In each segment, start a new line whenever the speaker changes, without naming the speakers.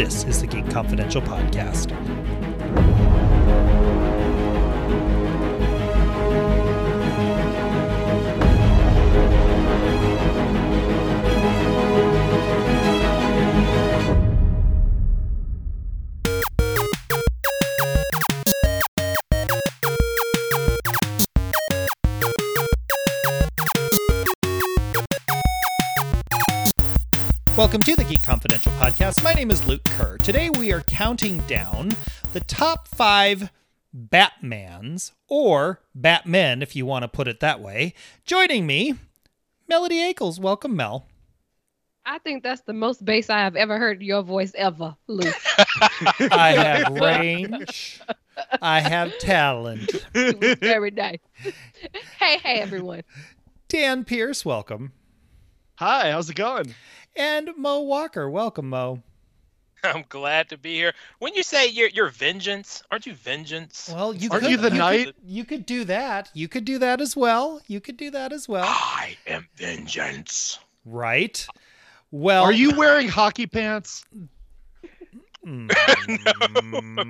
This is the Geek Confidential Podcast. Podcast. My name is Luke Kerr. Today we are counting down the top five Batmans, or Batmen, if you want to put it that way. Joining me, Melody Akels. Welcome, Mel.
I think that's the most bass I have ever heard your voice ever, Luke.
I have range. I have talent.
Very nice. Hey, hey, everyone.
Dan Pierce, welcome.
Hi, how's it going?
And Mo Walker, welcome, Mo.
I'm glad to be here. When you say you're, you're vengeance, aren't you vengeance?
Well, you
Aren't
could,
you the
could-
knight?
you could do that. You could do that as well. You could do that as well.
I am vengeance.
Right. Well,
Are you wearing hockey pants?
Mm,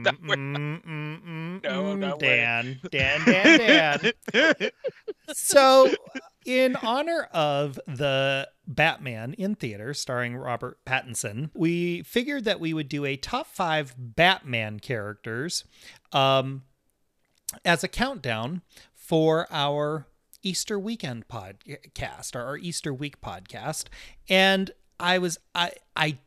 not No, not
Dan, Dan, Dan, Dan. so, in honor of the Batman in theater starring Robert Pattinson, we figured that we would do a top five Batman characters um, as a countdown for our Easter weekend podcast or our Easter week podcast. And I was, I, I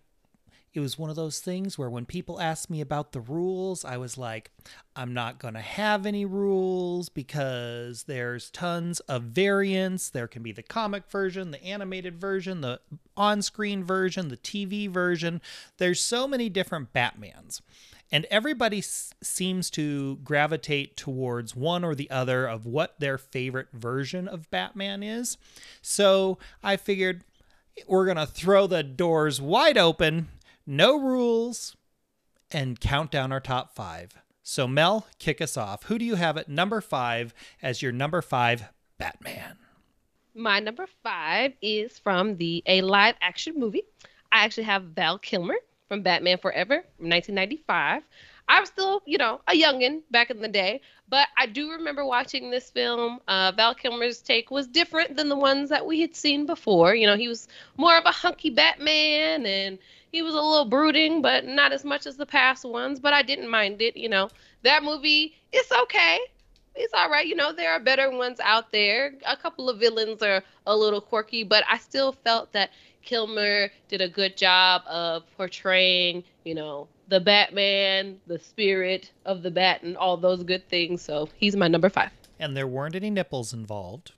it was one of those things where when people asked me about the rules, I was like, I'm not going to have any rules because there's tons of variants. There can be the comic version, the animated version, the on screen version, the TV version. There's so many different Batmans. And everybody s- seems to gravitate towards one or the other of what their favorite version of Batman is. So I figured we're going to throw the doors wide open, no rules, and count down our top five. So, Mel, kick us off. Who do you have at number five as your number five Batman?
My number five is from the a live action movie. I actually have Val Kilmer from Batman Forever from 1995. I was still, you know, a youngin back in the day, but I do remember watching this film. Uh, Val Kilmer's take was different than the ones that we had seen before. You know, he was more of a hunky Batman and he was a little brooding, but not as much as the past ones. But I didn't mind it. You know, that movie, it's okay. It's all right. You know, there are better ones out there. A couple of villains are a little quirky, but I still felt that Kilmer did a good job of portraying, you know, the Batman, the spirit of the bat, and all those good things. So he's my number five.
And there weren't any nipples involved.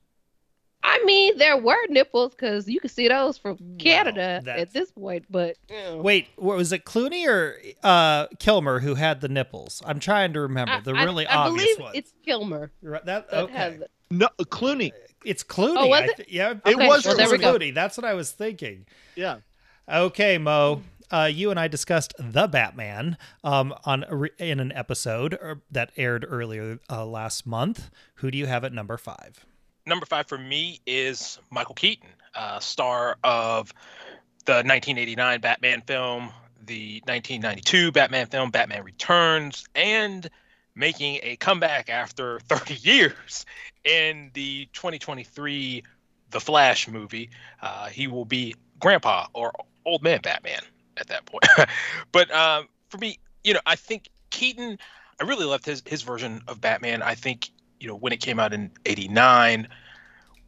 I mean, there were nipples because you could see those from Canada
that's-
at this point, but you
Wait, what, was it Clooney or uh, Kilmer who had the nipples? I'm trying to remember
I,
the
I-
really
I,
obvious
believe
ones.
it's Kilmer
Right, that
that
okay.
has it.
No, Clooney.
It's Clooney.
Oh, was
I
it?
th- yeah,
It was
sure
well, there.
Clooney. That's what I was thinking.
Yeah.
Okay, Mo. Uh, you and I discussed the Batman um, on re- in an episode uh, that aired earlier uh, last month. Who do you have at number five?
Number five for me is Michael Keaton, uh, star of the 1989 Batman film, the 1992 Batman film, Batman Returns, and making a comeback after 30 years in the 2023 The Flash movie. Uh, he will be Grandpa or Old Man Batman at that point. but um, for me, you know, I think Keaton, I really loved his his version of Batman. I think you know when it came out in '89,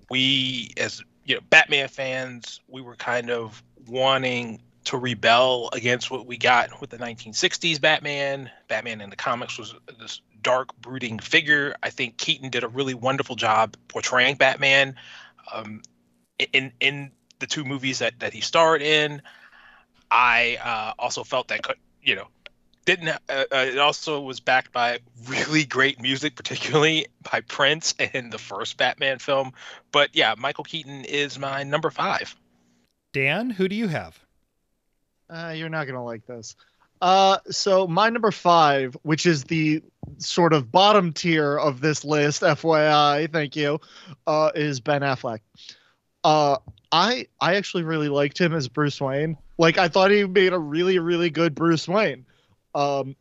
we as you know Batman fans, we were kind of wanting to rebel against what we got with the 1960s Batman. Batman in the comics was this dark, brooding figure. I think Keaton did a really wonderful job portraying Batman. Um, in in the two movies that that he starred in, I uh, also felt that you know didn't uh, uh, it also was backed by really great music particularly by prince in the first batman film but yeah michael keaton is my number five
Dan, who do you have?
Uh, you're not gonna like this. Uh, so my number five, which is the sort of bottom tier of this list, FYI, thank you, uh, is Ben Affleck. Uh, I I actually really liked him as Bruce Wayne. Like I thought he made a really really good Bruce Wayne. Um,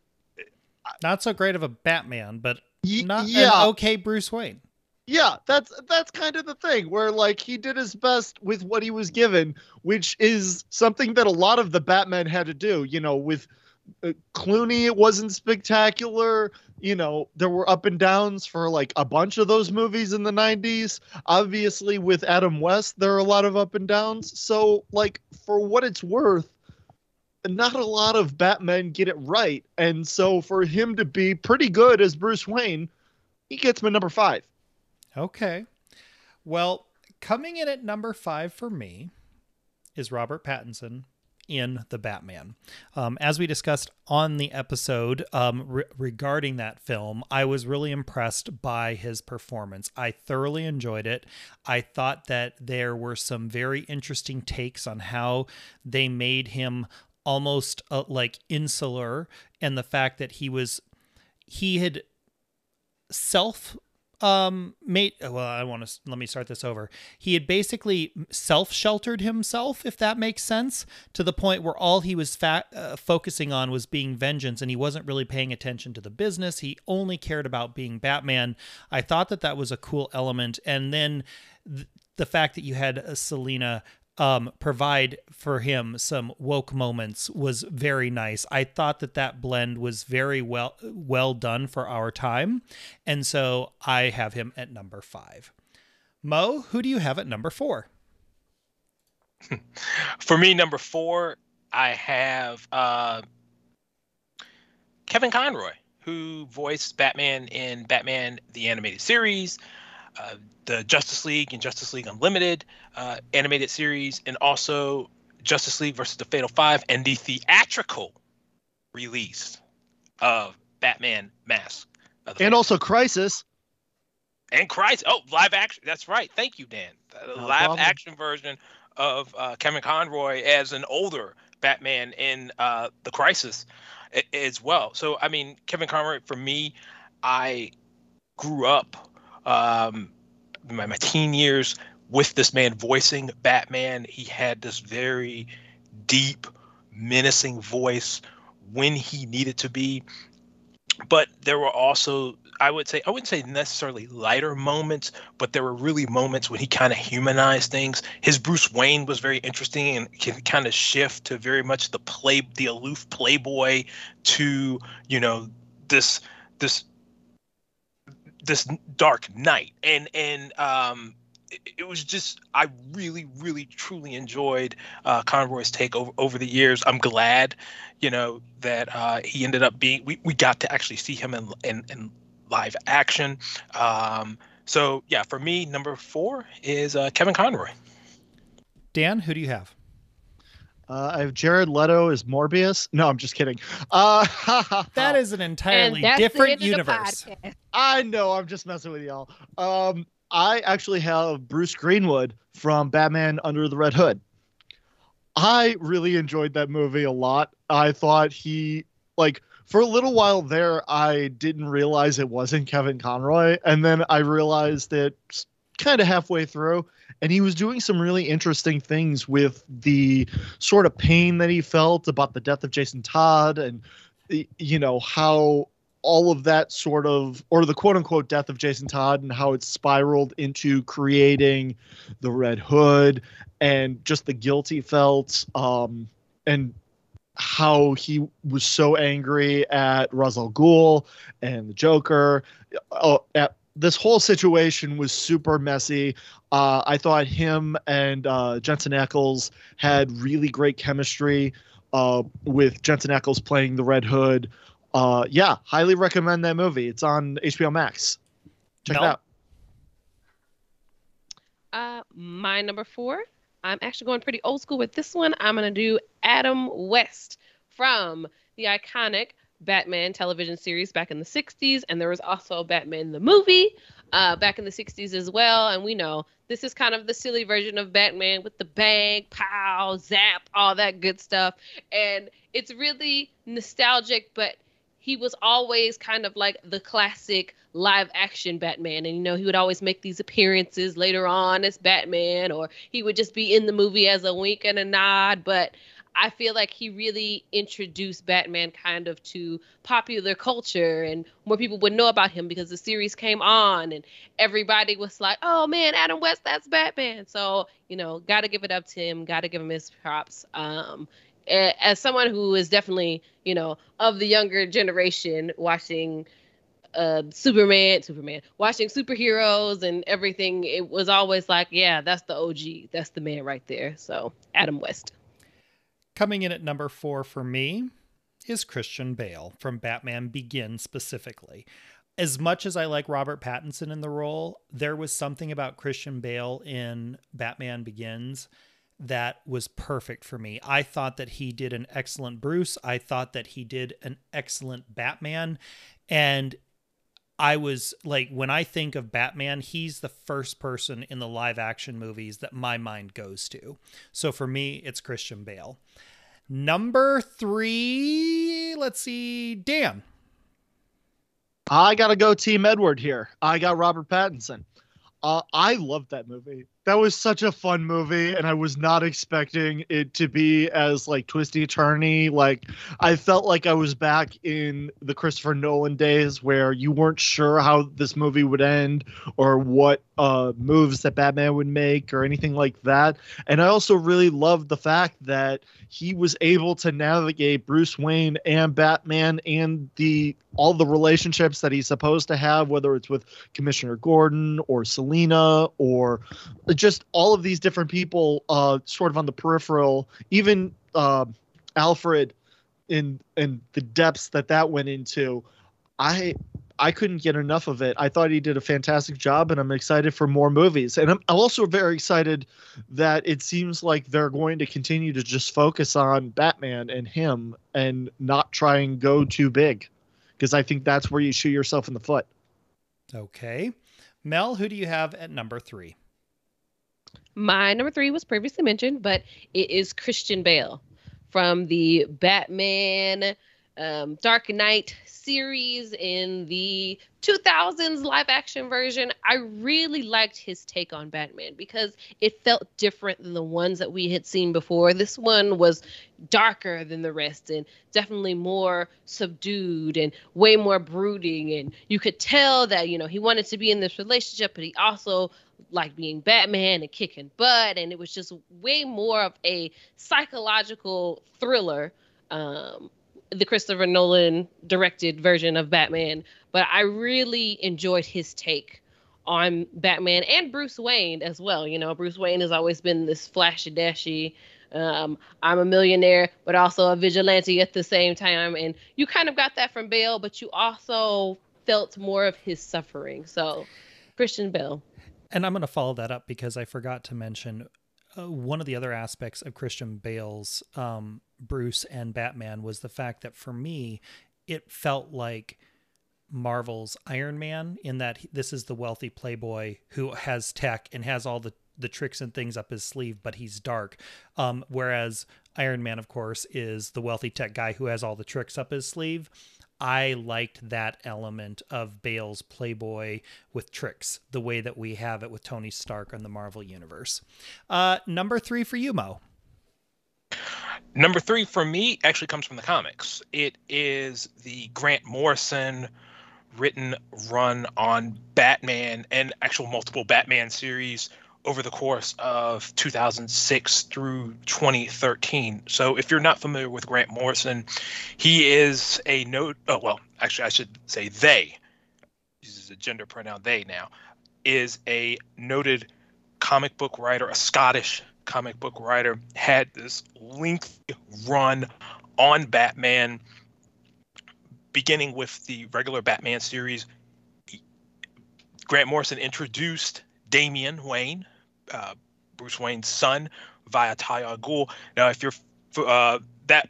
Not so great of a Batman, but not
yeah,
an okay Bruce Wayne.
yeah. That's that's kind of the thing where like he did his best with what he was given, which is something that a lot of the Batman had to do. You know, with uh, Clooney, it wasn't spectacular. You know, there were up and downs for like a bunch of those movies in the 90s. Obviously, with Adam West, there are a lot of up and downs. So, like, for what it's worth, not a lot of Batmen get it right. And so, for him to be pretty good as Bruce Wayne, he gets my number five.
Okay. Well, coming in at number five for me is Robert Pattinson in The Batman. Um, as we discussed on the episode um, re- regarding that film, I was really impressed by his performance. I thoroughly enjoyed it. I thought that there were some very interesting takes on how they made him almost uh, like insular and the fact that he was he had self um made well i want to let me start this over. He had basically self-sheltered himself if that makes sense to the point where all he was fa- uh, focusing on was being vengeance and he wasn't really paying attention to the business. He only cared about being batman. I thought that that was a cool element and then th- the fact that you had uh, selina um, provide for him some woke moments was very nice. I thought that that blend was very well well done for our time, and so I have him at number five. Mo, who do you have at number four?
For me, number four, I have uh, Kevin Conroy, who voiced Batman in Batman the Animated Series, uh, the Justice League and Justice League Unlimited uh, animated series, and also Justice League versus the Fatal Five, and the theatrical release of Batman Mask.
And also Crisis.
and Crisis. Oh, live action. That's right. Thank you, Dan. The
No
live
problem.
action version of uh, Kevin Conroy as an older Batman in uh, the Crisis as well. So, I mean, Kevin Conroy for me, I grew up um, my, my teen years with this man voicing Batman. He had this very deep, menacing voice when he needed to be. But there were also, I would say, I wouldn't say necessarily lighter moments, but there were really moments when he kind of humanized things. His Bruce Wayne was very interesting and can kind of shift to very much the play, the aloof playboy, to you know this this this dark knight, and and um, it, it was just I really really truly enjoyed uh, Conroy's take over over the years. I'm glad, you know, that uh, he ended up being. We, we got to actually see him in in, in live action. Um, so yeah, for me, number four is uh, Kevin Conroy.
Dan, who do you have?
Uh, I have Jared Leto as Morbius. No, I'm just kidding. Uh,
That is an entirely different
end of the
universe.
I know. I'm just messing with y'all. Um, I actually have Bruce Greenwood from Batman Under the Red Hood. I really enjoyed that movie a lot. I thought he like for a little while there I didn't realize it wasn't Kevin Conroy and then I realized it kind of halfway through and he was doing some really interesting things with the sort of pain that he felt about the death of Jason Todd and you know how all of that sort of or the quote unquote death of Jason Todd and how it spiraled into creating the Red Hood and just the guilt he felt um and how he was so angry at Ra's al Ghul and the Joker. Oh, at, this whole situation was super messy. Uh, I thought him and uh, Jensen Ackles had really great chemistry uh, with Jensen Ackles playing the Red Hood. Uh, yeah, highly recommend that movie. It's on HBO Max. Check
Mel?
it out.
Uh, my number four. I'm actually going pretty old school with this one. I'm gonna do Adam West from the iconic Batman television series back in the 60s, and there was also Batman the movie uh, back in the 60s as well. And we know this is kind of the silly version of Batman with the bang, pow, zap, all that good stuff. And it's really nostalgic, but he was always kind of like the classic live action Batman. And, you know, he would always make these appearances later on as Batman, or he would just be in the movie as a wink and a nod. But I feel like he really introduced Batman kind of to popular culture and more people would know about him because the series came on and everybody was like, oh man, Adam West, that's Batman. So, you know, got to give it up to him, got to give him his props. Um, as someone who is definitely, you know, of the younger generation watching uh Superman, Superman, watching superheroes and everything, it was always like, yeah, that's the OG. That's the man right there. So, Adam West.
Coming in at number 4 for me is Christian Bale from Batman Begins specifically. As much as I like Robert Pattinson in the role, there was something about Christian Bale in Batman Begins that was perfect for me. I thought that he did an excellent Bruce. I thought that he did an excellent Batman. And I was like, when I think of Batman, he's the first person in the live action movies that my mind goes to. So for me, it's Christian Bale. Number three, let's see, Dan.
I got to go Team Edward here. I got Robert Pattinson. Uh, I loved that movie that was such a fun movie and i was not expecting it to be as like twisty turny. Like i felt like i was back in the christopher nolan days where you weren't sure how this movie would end or what uh, moves that batman would make or anything like that. And i also really loved the fact that he was able to navigate bruce wayne and batman and the all the relationships that he's supposed to have whether it's with commissioner gordon or selina or just all of these different people uh, sort of on the peripheral. Even uh, alfred in in the depths that that went into i i couldn't get enough of it. I thought he did a fantastic job and i'm excited for more movies. And i'm, I'm also very excited that it seems like they're going to continue to just focus on batman and him and not try and go too big because i think that's where you shoot yourself in the foot.
Okay. Mel who do you have at number three?
My number three was previously mentioned, but it is Christian Bale from the Batman um, Dark Knight series in the 2000s live action version. I really liked his take on Batman because it felt different than the ones that we had seen before. This one was darker than the rest and definitely more subdued and way more brooding. And you could tell that, you know, he wanted to be in this relationship, but he also like being Batman and kicking butt, and it was just way more of a psychological thriller. Um, the Christopher Nolan directed version of Batman, but I really enjoyed his take on Batman and Bruce Wayne as well. You know, Bruce Wayne has always been this flashy dashy. Um, I'm a millionaire, but also a vigilante at the same time. And you kind of got that from Bale, but you also felt more of his suffering. So, Christian Bale.
And I'm going to follow that up because I forgot to mention uh, one of the other aspects of Christian Bale's um, Bruce and Batman was the fact that for me, it felt like Marvel's Iron Man in that this is the wealthy playboy who has tech and has all the the tricks and things up his sleeve, but he's dark. Um, whereas Iron Man, of course, is the wealthy tech guy who has all the tricks up his sleeve. I liked that element of Bale's Playboy with tricks, the way that we have it with Tony Stark in the Marvel Universe. Uh, number three for you, Mo.
Number three for me actually comes from the comics. It is the Grant Morrison written run on Batman and actual multiple Batman series over the course of 2006 through 2013. So if you're not familiar with Grant Morrison, he is a note. Oh well, actually, I should say they. Uses a gender pronoun they now. Is a noted comic book writer, a Scottish comic book writer. Had this lengthy run on Batman, beginning with the regular Batman series. Grant Morrison introduced Damian Wayne, uh, Bruce Wayne's son via Talia Ghul. Now, if you're uh, that,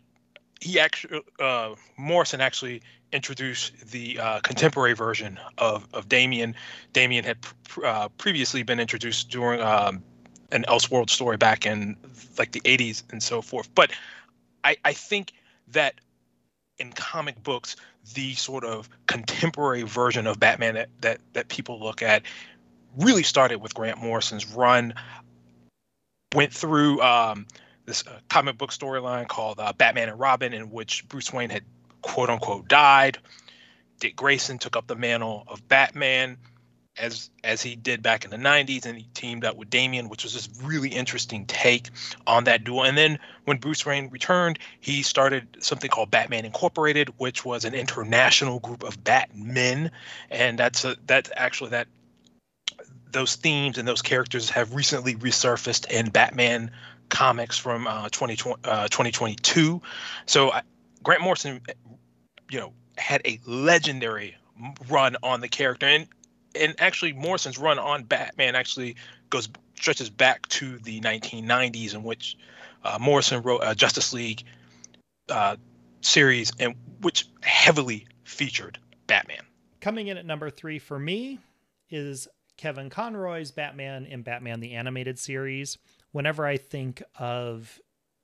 he actually uh, Morrison actually introduced the uh, contemporary version of of Damian. Damian had pr- uh, previously been introduced during um, an Elseworld story back in like the 80s and so forth. But I, I think that in comic books the sort of contemporary version of Batman that that, that people look at really started with Grant Morrison's run. Went through um, this uh, comic book storyline called uh, Batman and Robin, in which Bruce Wayne had quote unquote died. Dick Grayson took up the mantle of Batman as as he did back in the 90s and he teamed up with Damian which was this really interesting take on that duel and then when Bruce Wayne returned he started something called Batman Incorporated which was an international group of Batmen and that's a, that's actually that those themes and those characters have recently resurfaced in Batman comics from uh, 2020, uh, 2022 so uh, Grant Morrison you know had a legendary run on the character and and actually Morrison's run on Batman actually goes stretches back to the 1990s in which uh, Morrison wrote a Justice League uh, series and which heavily featured Batman.
Coming in at number three for me is Kevin Conroy's Batman in Batman the Animated Series. Whenever I think of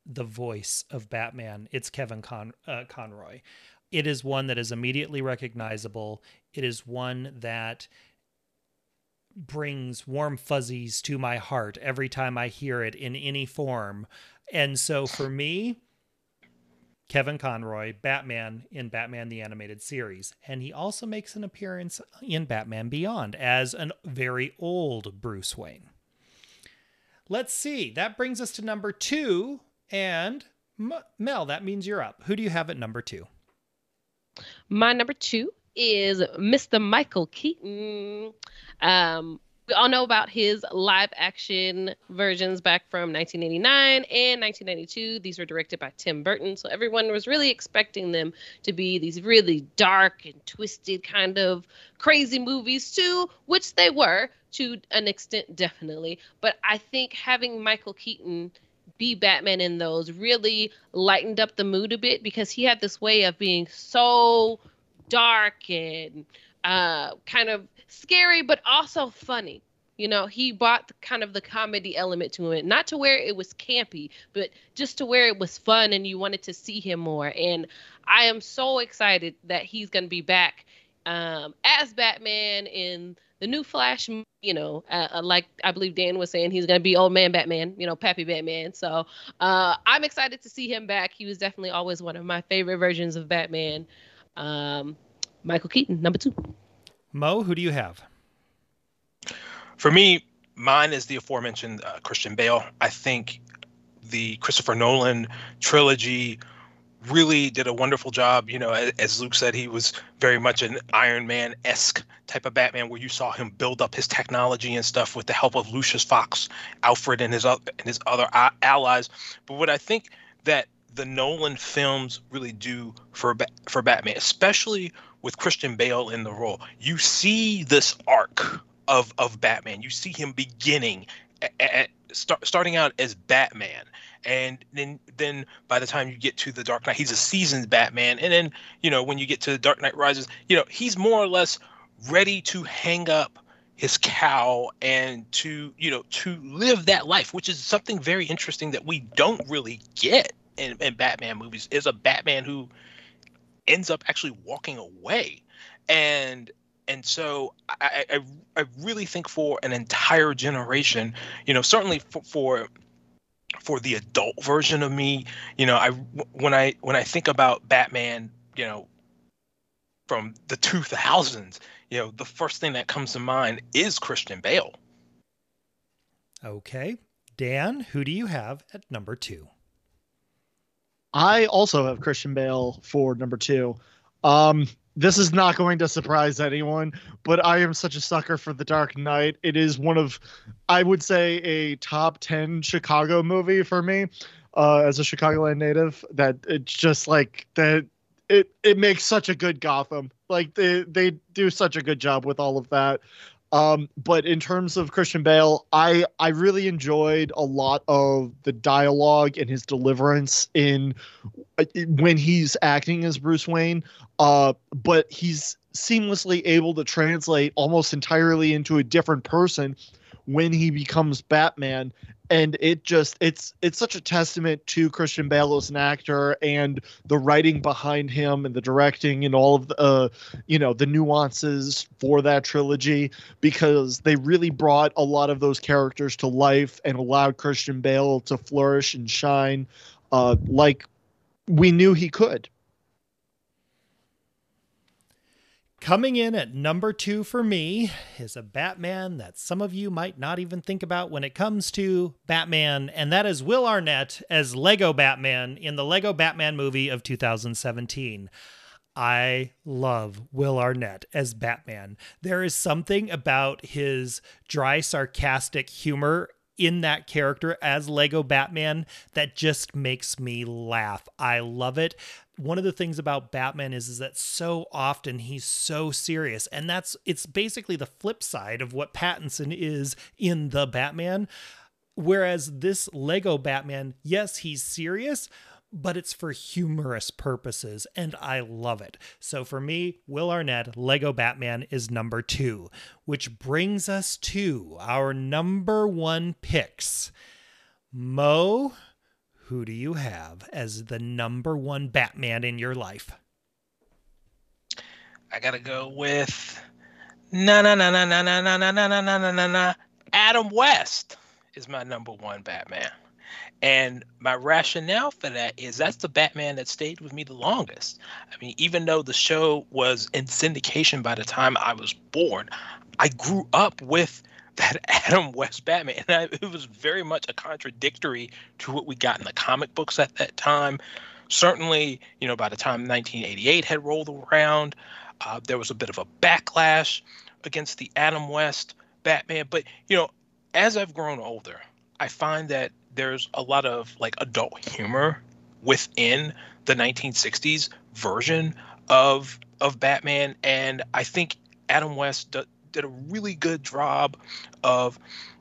the voice of Batman, it's Kevin Con- uh, Conroy. It is one that is immediately recognizable. It is one that brings warm fuzzies to my heart every time I hear it in any form. And so for me, Kevin Conroy, Batman in Batman the Animated Series. And he also makes an appearance in Batman Beyond as a very old Bruce Wayne. Let's see. That brings us to number two. And Mel, that means you're up. Who do you have at number two?
My number two is Mr. Michael Keaton. Um, we all know about his live action versions back from 1989 and 1992. These were directed by Tim Burton. So everyone was really expecting them to be these really dark and twisted kind of crazy movies too, which they were to an extent, definitely. But I think having Michael Keaton be Batman in those really lightened up the mood a bit because he had this way of being so dark and uh, kind of scary, but also funny. You know, he brought the, kind of the comedy element to it, not to where it was campy, but just to where it was fun and you wanted to see him more. And I am so excited that he's going to be back um, as Batman in the new Flash. You know, uh, uh like I believe Dan was saying, he's going to be old man Batman, you know, Pappy Batman. So uh, I'm excited to see him back. He was definitely always one of my favorite versions of Batman. Um, Michael Keaton, number two.
Mo, who do you have?
For me, mine is the aforementioned uh, Christian Bale. I think the Christopher Nolan trilogy really did a wonderful job. You know, as Luke said, he was very much an Iron Man esque type of Batman, where you saw him build up his technology and stuff with the help of Lucius Fox, Alfred, and his and his other allies. But what I think that the Nolan films really do for for Batman, especially with Christian Bale in the role. You see this arc of of Batman. You see him beginning at, at start, starting out as Batman, and then then by the time you get to the Dark Knight, he's a seasoned Batman, and then you know when you get to the Dark Knight Rises, you know he's more or less ready to hang up his cow and to you know to live that life which is something very interesting that we don't really get in, in batman movies is a batman who ends up actually walking away and and so I, I, I really think for an entire generation, you know, certainly for, for for the adult version of me, you know, I when I when I think about Batman, you know, from the 2000s, you know, the first thing that comes to mind is Christian Bale.
Okay. Dan, who do you have at number 2?
I also have Christian Bale for number two. Um, this is not going to surprise anyone, but I am such a sucker for The Dark Knight. It is one of, I would say, a top 10 Chicago movie for me uh, as a Chicagoland native. That it's just like that. It, it makes such a good Gotham. Like they, they do such a good job with all of that. Um, but in terms of Christian Bale, I I really enjoyed a lot of the dialogue and his deliverance in uh, when he's acting as Bruce Wayne. Uh, but he's seamlessly able to translate almost entirely into a different person when he becomes Batman and it just it's it's such a testament to Christian Bale as an actor and the writing behind him and the directing and all of the uh, you know the nuances for that trilogy because they really brought a lot of those characters to life and allowed Christian Bale to flourish and shine uh, like we knew he could.
Coming in at number two for me is a Batman that some of you might not even think about when it comes to Batman, and that is Will Arnett as Lego Batman in the Lego Batman movie of 2017. I love Will Arnett as Batman. There is something about his dry, sarcastic humor in that character as Lego Batman that just makes me laugh. I love it one of the things about Batman is is that so often he's so serious and that's it's basically the flip side of what Pattinson is in the Batman whereas this Lego Batman yes he's serious but it's for humorous purposes and I love it. So for me, Will Arnett Lego Batman is number 2, which brings us to our number 1 picks. Mo who do you have as the number one Batman in your life?
I gotta go with na na na na na na na na na na na na na. Adam West is my number one Batman. And my rationale for that is that's the Batman that stayed with me the longest. I mean, even though the show was in syndication by the time I was born, I grew up with that Adam West Batman. And I, it was very much a contradictory to what we got in the comic books at that time. Certainly, you know, by the time 1988 had rolled around, uh, there was a bit of a backlash against the Adam West Batman. But, you know, as I've grown older, I find that there's a lot of like adult humor within the 1960s version of of Batman, and I think Adam West did a really good job of,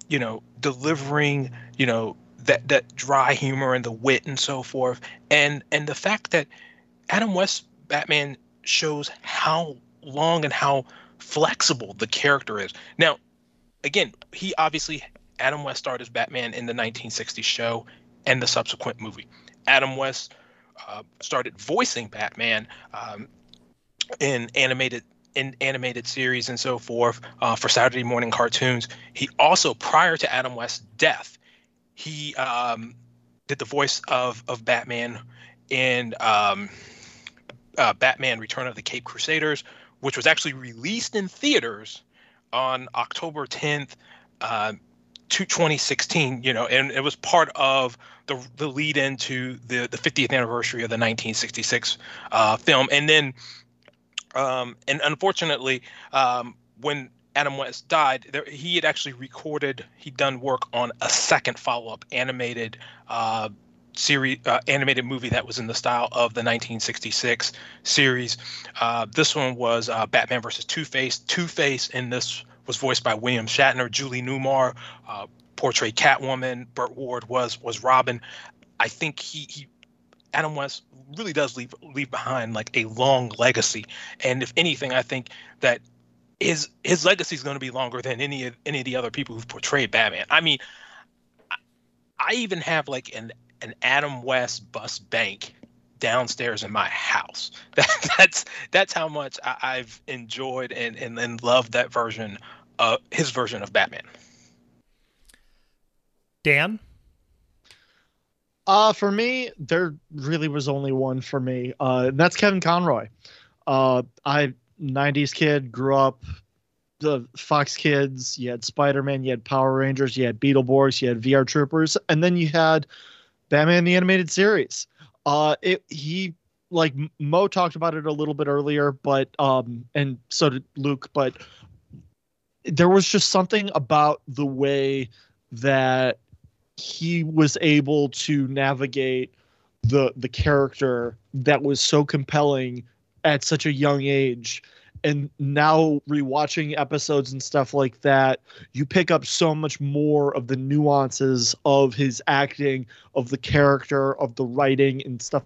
you know, delivering, you know, that that dry humor and the wit and so forth. And and the fact that Adam West Batman shows how long and how flexible the character is. Now, again, he obviously Adam West starred as Batman in the 1960s show and the subsequent movie. Adam West uh, started voicing Batman um, in animated in animated series and so forth uh, for Saturday morning cartoons. He also, prior to Adam West's death, he um, did the voice of of Batman in um, uh, Batman: Return of the Caped Crusaders, which was actually released in theaters on October 10th. Uh, 2016, you know, and it was part of the the lead into the the 50th anniversary of the 1966 uh, film, and then um, and unfortunately, um, when Adam West died, there, he had actually recorded, he'd done work on a second follow up animated uh, series, uh, animated movie that was in the style of the 1966 series. Uh, this one was uh, Batman versus Two Face. Two Face in this was voiced by William Shatner. Julie Newmar uh, portrayed Catwoman. Burt Ward was was Robin. I think he he Adam West really does leave leave behind like a long legacy. And if anything, I think that his his legacy is going to be longer than any of any of the other people who've portrayed Batman. I mean, I, I even have like an an Adam West bust bank downstairs in my house. That, that's that's how much I, have enjoyed and, and and loved that version of his version of Batman.
Dan.
Uh, for me, there really was only one for me. Uh, that's Kevin Conroy. Uh, I 90s kid, grew up the Fox Kids. You had Spider Man, you had Power Rangers, you had Beetleborgs, you had VR Troopers, and then you had Batman the Animated Series. Uh, it he like Mo talked about it a little bit earlier, but um, and so did Luke, but there was just something about the way that he was able to navigate the the character that was so compelling at such a young age. And now rewatching episodes and stuff like that you pick up so much more of the nuances of his acting of the character of the writing and stuff.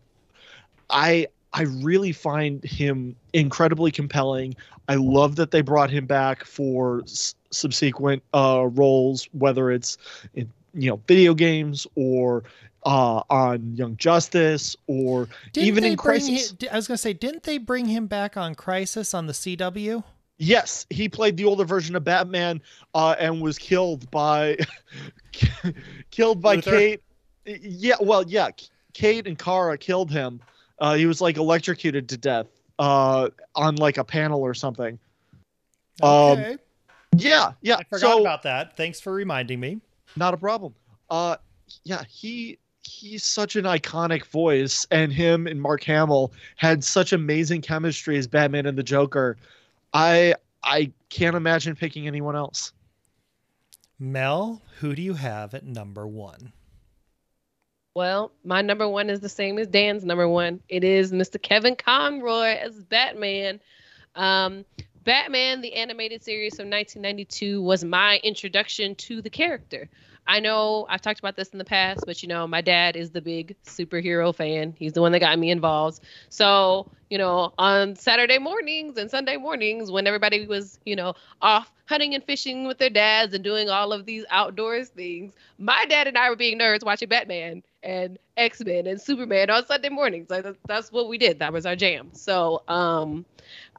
I i really find him incredibly compelling. I love that they brought him back for subsequent uh, roles, whether it's in you know video games or uh, on Young Justice or
Didn't
even in Crisis.
hi- I was going to say, didn't they bring him back on Crisis on the CW?
Yes, he played the older version of Batman uh, and was killed by killed by
Luthor?
Kate. Yeah, well, yeah, Kate and Kara killed him. Uh, he was like electrocuted to death uh, on like a panel or something. Um,
Okay.
Yeah, yeah.
I forgot
so,
about that. Thanks for reminding me.
Not a problem. Uh, yeah, he he's such an iconic voice, and him and Mark Hamill had such amazing chemistry as Batman and the Joker. I I can't imagine picking anyone else.
Mel, who do you have at number one?
Well, my number one is the same as Dan's number one. It is Mr. Kevin Conroy as Batman. Um, Batman, the animated series from 1992, was my introduction to the character. I know I've talked about this in the past, but you know, my dad is the big superhero fan. He's the one that got me involved. So, you know, on Saturday mornings and Sunday mornings, when everybody was, you know, off hunting and fishing with their dads and doing all of these outdoors things, my dad and I were being nerds watching Batman and X Men and Superman on Sunday mornings. Like that's, that's what we did. That was our jam. So, um,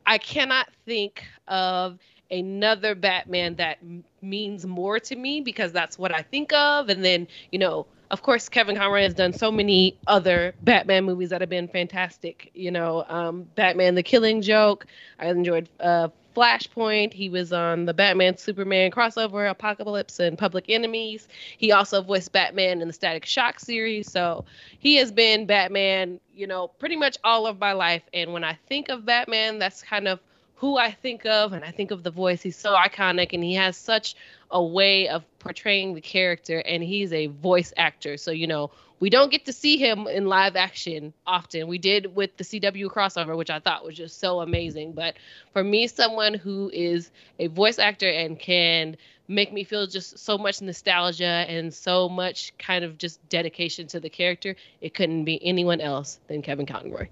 I cannot think of another Batman that m- means more to me because that's what I think of. And then, you know, of course, Kevin Conroy has done so many other Batman movies that have been fantastic. You know, um, Batman: The Killing Joke. I enjoyed uh, Flashpoint. He was on the Batman Superman crossover, Apocalypse, and Public Enemies. He also voiced Batman in the Static Shock series. So he has been Batman, you know, pretty much all of my life. And when I think of Batman, that's kind of who I think of, and I think of the voice. He's so iconic, and he has such a way of portraying the character, and he's a voice actor. So you know, we don't get to see him in live action often. We did with the CW crossover, which I thought was just so amazing. But for me, someone who is a voice actor and can make me feel just so much nostalgia and so much kind of just dedication to the character, it couldn't be anyone else than Kevin Conroy.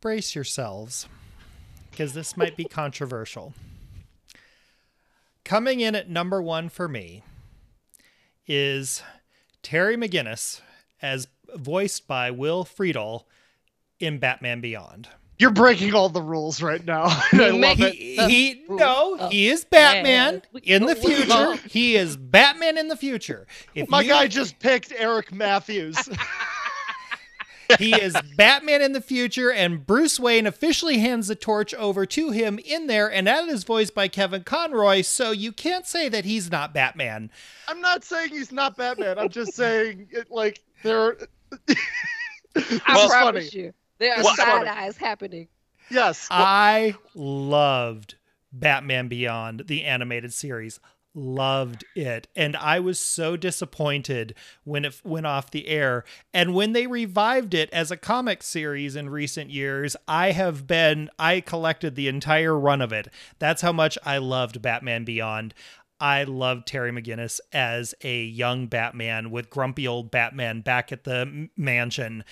Brace yourselves, because this might be controversial. Coming in at number one for me is Terry McGinnis, as voiced by Will Friedle in Batman Beyond.
You're breaking all the rules right now. I love it.
He,
That's-
he no,
Oh,
he is oh. Batman
yeah.
in the
We- we-
future. He is Batman in the future. If
My
you-
guy just picked Eric Matthews.
he is Batman in the future, and Bruce Wayne officially hands the torch over to him in there, and that is voiced by Kevin Conroy. So you can't say that he's not Batman.
I'm not saying he's not Batman. I'm just saying it like there.
I
Well-
promise you, there are
Well,
side eyes happening.
Yes.
I loved Batman Beyond, the animated series. Loved it. And I was so disappointed when it went off the air. And when they revived it as a comic series in recent years, I have been, I collected the entire run of it. That's how much I loved Batman Beyond. I loved Terry McGinnis as a young Batman with grumpy old Batman back at the mansion.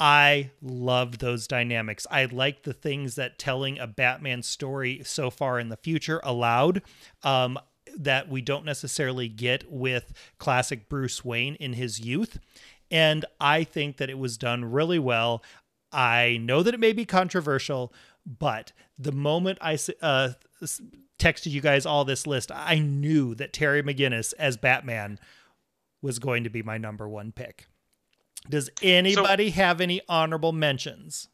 I loved those dynamics. I liked the things that telling a Batman story so far in the future allowed. Um, that we don't necessarily get with classic Bruce Wayne in his youth. And I think that it was done really well. I know that it may be controversial, but the moment I uh, texted you guys all this list, I knew that Terry McGinnis as Batman was going to be my number one pick. Does anybody have any honorable mentions?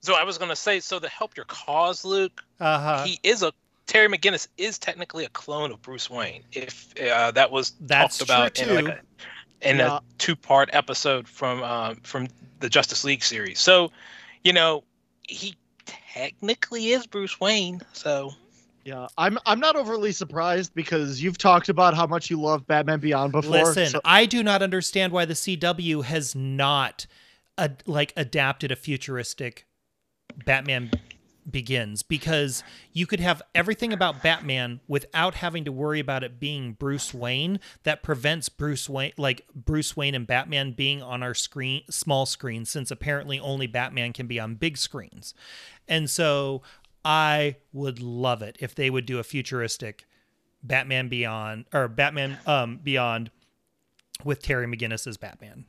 So I was gonna say, so to help your cause, Luke,
Uh huh.
he is a Terry McGinnis is technically a clone of Bruce Wayne. If uh, that was
That's
talked about
true,
in like a in
Yeah.
a two part episode from um, from the Justice League series. So, you know, he technically is Bruce Wayne. So
Yeah, I'm. I'm not overly surprised because you've talked about how much you love Batman Beyond before.
Listen,
so-
I do not understand why the CW has not ad- like adapted a futuristic Batman begins because you could have everything about Batman without having to worry about it being Bruce Wayne that prevents Bruce Wayne like Bruce Wayne and Batman being on our screen small screen since apparently only Batman can be on big screens. And so I would love it if they would do a futuristic Batman Beyond or Batman um Beyond with Terry McGinnis as Batman.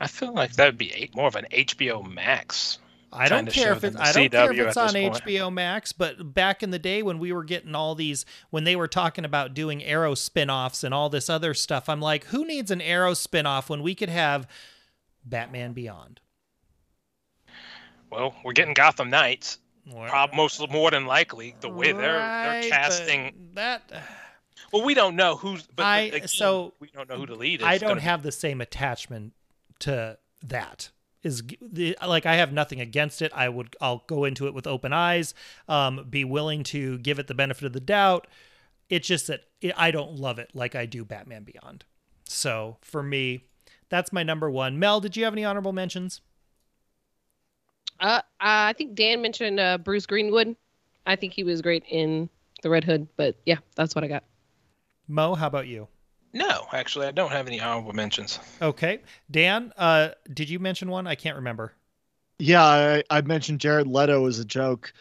I feel like that would be more of an HBO Max.
I don't care if it's I don't care if it's on. HBO Max, but back in the day when we were getting all these when they were talking about doing Arrow spin-offs and all this other stuff, I'm like, who needs an Arrow spin-off when we could have Batman Beyond?
Well, we're getting Gotham Knights.
Or-
Prob most more than likely the way they're they're casting.
that
Well, we don't know who's. But,
I-
again,
so,
we don't know who the lead is.
I don't have the same attachment to that. Is the like I have nothing against it. I would I'll go into it with open eyes, um, be willing to give it the benefit of the doubt. It's just that it, I don't love it like I do Batman Beyond. So for me, that's my number one. Mel, did you have any honorable mentions?
Uh, I think Dan mentioned uh, Bruce Greenwood. I think he was great in The Red Hood, but yeah, that's what I got.
Mo, how about you?
No, actually, I don't have any honorable mentions.
Okay, Dan, uh, did you mention one? I can't remember.
Yeah, I, I mentioned Jared Leto as a joke,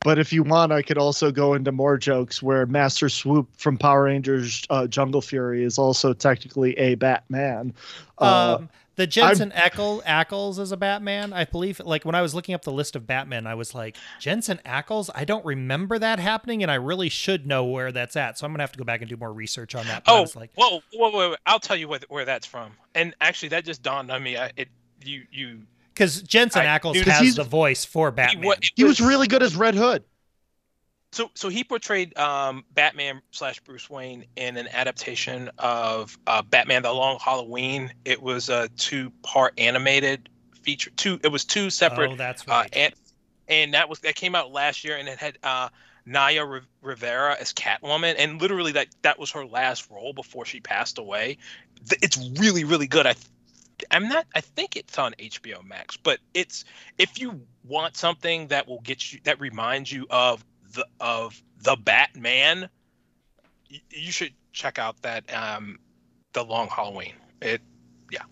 but if you want, I could also go into more jokes where Master Swoop from Power Rangers uh, Jungle Fury is also technically a Batman. Uh,
um, the Jensen Ackles, Ackles as a Batman, I believe. Like when I was looking up the list of Batman, I was like, Jensen Ackles. I don't remember that happening, and I really should know where that's at. So I'm gonna have to go back and do more research on that. But I
Oh,
was like,
whoa, whoa, whoa, whoa, I'll tell you where, where that's from. And actually, that just dawned on me. I, it you you
because Jensen
I-
Ackles
dude,
has the voice for Batman.
what- it
he was really good as Red Hood.
So, so he portrayed um, Batman slash Bruce Wayne in an adaptation of uh, Batman: The Long Halloween. It was a two-part animated feature. Two, it was two separate,
oh, that's
uh,
right.
and and that was that came out last year, and it had uh, Naya Ri- Rivera as Catwoman, and literally that that was her last role before she passed away. It's really, really good. I, I'm not. I think it's on HBO Max, but it's if you want something that will get you that reminds you of the of the Batman, y- you should check out that um, the Long Halloween. It yeah.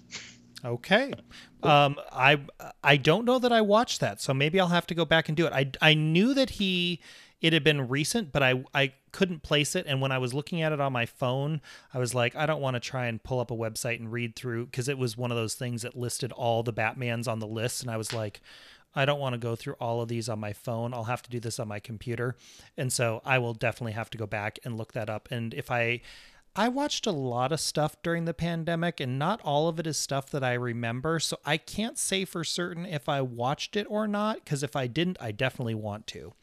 Okay. Um, I I don't know that I watched that, so maybe I'll have to go back and do it. I I knew that he it had been recent, but I I couldn't place it. And when I was looking at it on my phone, I was like, I don't want to try and pull up a website and read through because it was one of those things that listed all the Batmans on the list, and I was like. I don't want to go through all of these on my phone. I'll have to do this on my computer. And so I will definitely have to go back and look that up. And if I I watched a lot of stuff during the pandemic, and not all of it is stuff that I remember. So I can't say for certain if I watched it or not, because if I didn't, I definitely want to.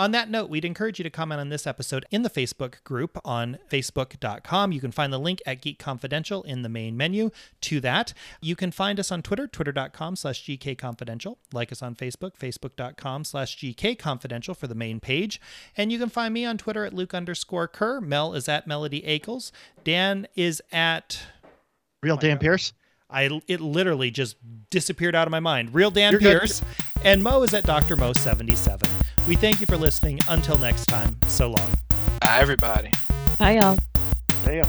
On that note, we'd encourage you to comment on this episode in the Facebook group on facebook.com. You can find the link at Geek Confidential in the main menu to that. You can find us on Twitter, twitter.com slash gkconfidential. Like us on Facebook, facebook.com slash gkconfidential for the main page. And you can find me on Twitter at Luke underscore Kerr. Mel is at Melody Akels. Dan is at
Real oh Dan Pierce.
I it literally just disappeared out of my mind. Real Dan
You're good.
Pierce and Mo is at Dr. Mo 77. We thank you for listening. Until next time, so long.
Bye, everybody.
Bye, y'all.
Damn.